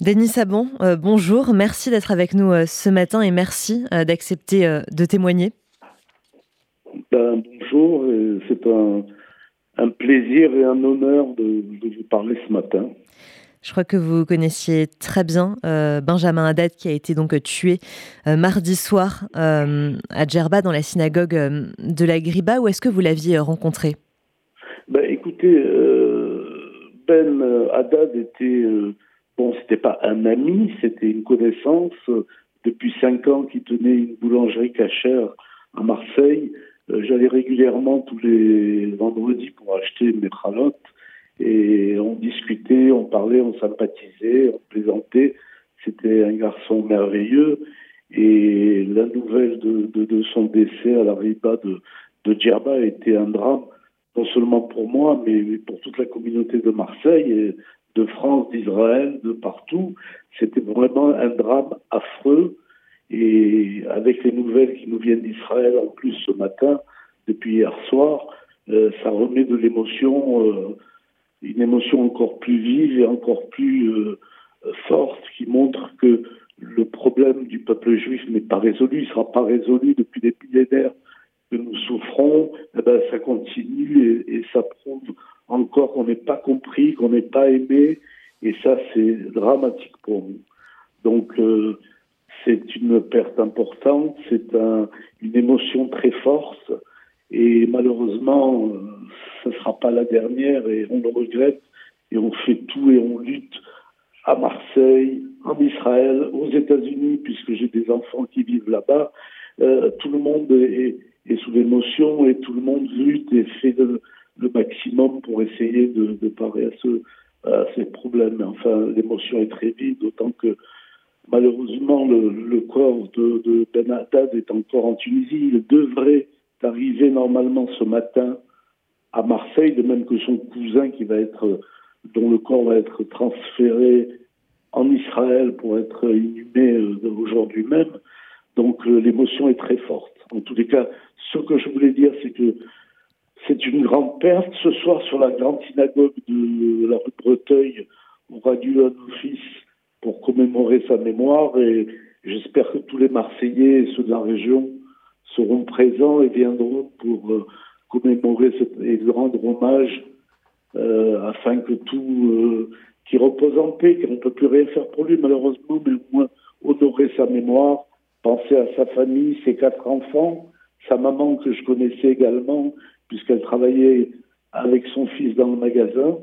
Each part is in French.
Denis Sabon, euh, bonjour. Merci d'être avec nous euh, ce matin et merci euh, d'accepter de témoigner. Ben, bonjour, c'est un, plaisir et un honneur de, vous parler ce matin. Je crois que vous connaissiez très bien Benjamin Haddad qui a été donc tué mardi soir à Djerba dans la synagogue de la Griba. Où est-ce que vous l'aviez rencontré? Ben, Écoutez, Ben Haddad était Bon, c'était pas un ami, c'était une connaissance. Depuis cinq ans, qui tenait une boulangerie cachère à Marseille. Euh, j'allais régulièrement tous les vendredis pour acheter mes cralottes et on discutait, on parlait, on sympathisait, on plaisantait. C'était un garçon merveilleux et la nouvelle de, son décès à la riba de, de Djerba était un drame, non seulement pour moi, mais pour toute la communauté de Marseille. De France, d'Israël, de partout. C'était vraiment un drame affreux. Et avec les nouvelles qui nous viennent d'Israël en plus ce matin, depuis hier soir, euh, ça remet de l'émotion, euh, une émotion encore plus vive et encore plus euh, forte qui montre que le problème du peuple juif n'est pas résolu, il ne sera pas résolu depuis des millénaires que nous souffrons, eh ben, ça continue et, et ça prouve encore qu'on n'est pas compris, qu'on n'est pas aimé, et ça c'est dramatique pour nous. Donc euh, c'est une perte importante, c'est un, une émotion très forte, et malheureusement euh, ne sera pas la dernière, et on le regrette, et on fait tout et on lutte à Marseille, en Israël, aux États-Unis, puisque j'ai des enfants qui vivent là-bas. Euh, tout le monde est sous l'émotion et tout le monde lutte et fait de, le maximum pour essayer de, de parer à, ce, à ces problèmes. Enfin, l'émotion est très vive, d'autant que malheureusement, le, corps de, de, Ben Haddad est encore en Tunisie. Il devrait arriver normalement ce matin à Marseille, de même que son cousin qui va être, dont le corps va être transféré en Israël pour être inhumé euh, aujourd'hui même. Donc euh, l'émotion est très forte. En tous les cas, ce que je voulais dire, c'est que c'est une grande perte. Ce soir, sur la grande synagogue de la rue Breteuil, aura lieu un office pour commémorer sa mémoire et j'espère que tous les Marseillais et ceux de la région seront présents et viendront pour euh, commémorer et rendre hommage euh, afin que tout euh, qui repose en paix, qu'on ne peut plus rien faire pour lui malheureusement, mais au moins honorer sa mémoire, penser à sa famille, ses quatre enfants, sa maman que je connaissais également, puisqu'elle travaillait avec son fils dans le magasin,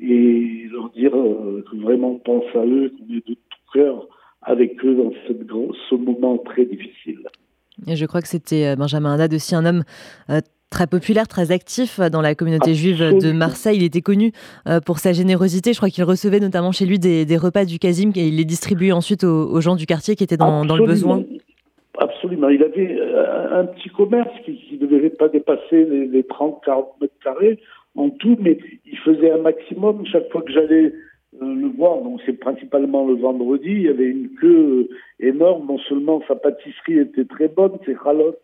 et leur dire euh, que vraiment on pense à eux, qu'on est de tout cœur avec eux dans cette ce moment très difficile. Et je crois que c'était euh, Benjamin Haddad aussi un homme euh, très populaire, très actif dans la communauté juive de Marseille. Il était connu pour sa générosité. Je crois qu'il recevait notamment chez lui des, repas du Casim et il les distribuait ensuite aux, gens du quartier qui étaient dans, dans le besoin. Absolument. Il avait euh, un petit commerce qui ne devait pas dépasser les, 30-40 mètres carrés en tout, mais il faisait un maximum chaque fois que j'allais euh, le voir. Donc c'est principalement le vendredi. Il y avait une queue euh, énorme. Non seulement sa pâtisserie était très bonne, ses ralottes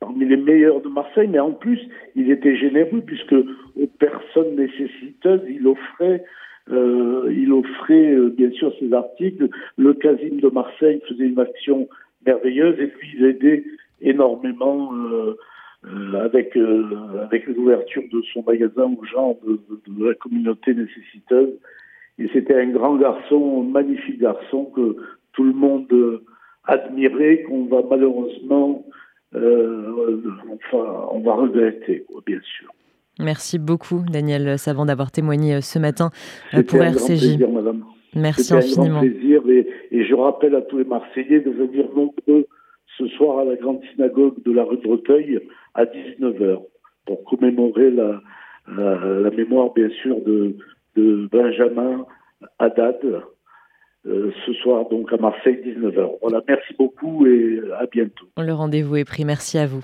parmi les meilleures de Marseille, mais en plus il était généreux puisque aux personnes nécessiteuses il offrait il offrait bien sûr ses articles. Le Casim de Marseille faisait une action merveilleuse et puis il aidait énormément euh, euh, avec euh, avec l'ouverture de son magasin aux gens de, la communauté nécessiteuse. Et c'était un grand garçon, un magnifique garçon que tout le monde admirait, qu'on va malheureusement, enfin, on va regretter, bien sûr. Merci beaucoup, Daniel Savant, d'avoir témoigné ce matin pour RCJ. Plaisir, madame. Merci infiniment. Un grand plaisir et, et, je rappelle à tous les Marseillais de venir nombreux ce soir à la grande synagogue de la rue de Breteuil à 19h pour commémorer la, la, mémoire bien sûr de, de Benjamin Haddad euh, ce soir donc à Marseille 19h. Voilà, merci beaucoup et à bientôt. Le rendez-vous est pris, merci à vous.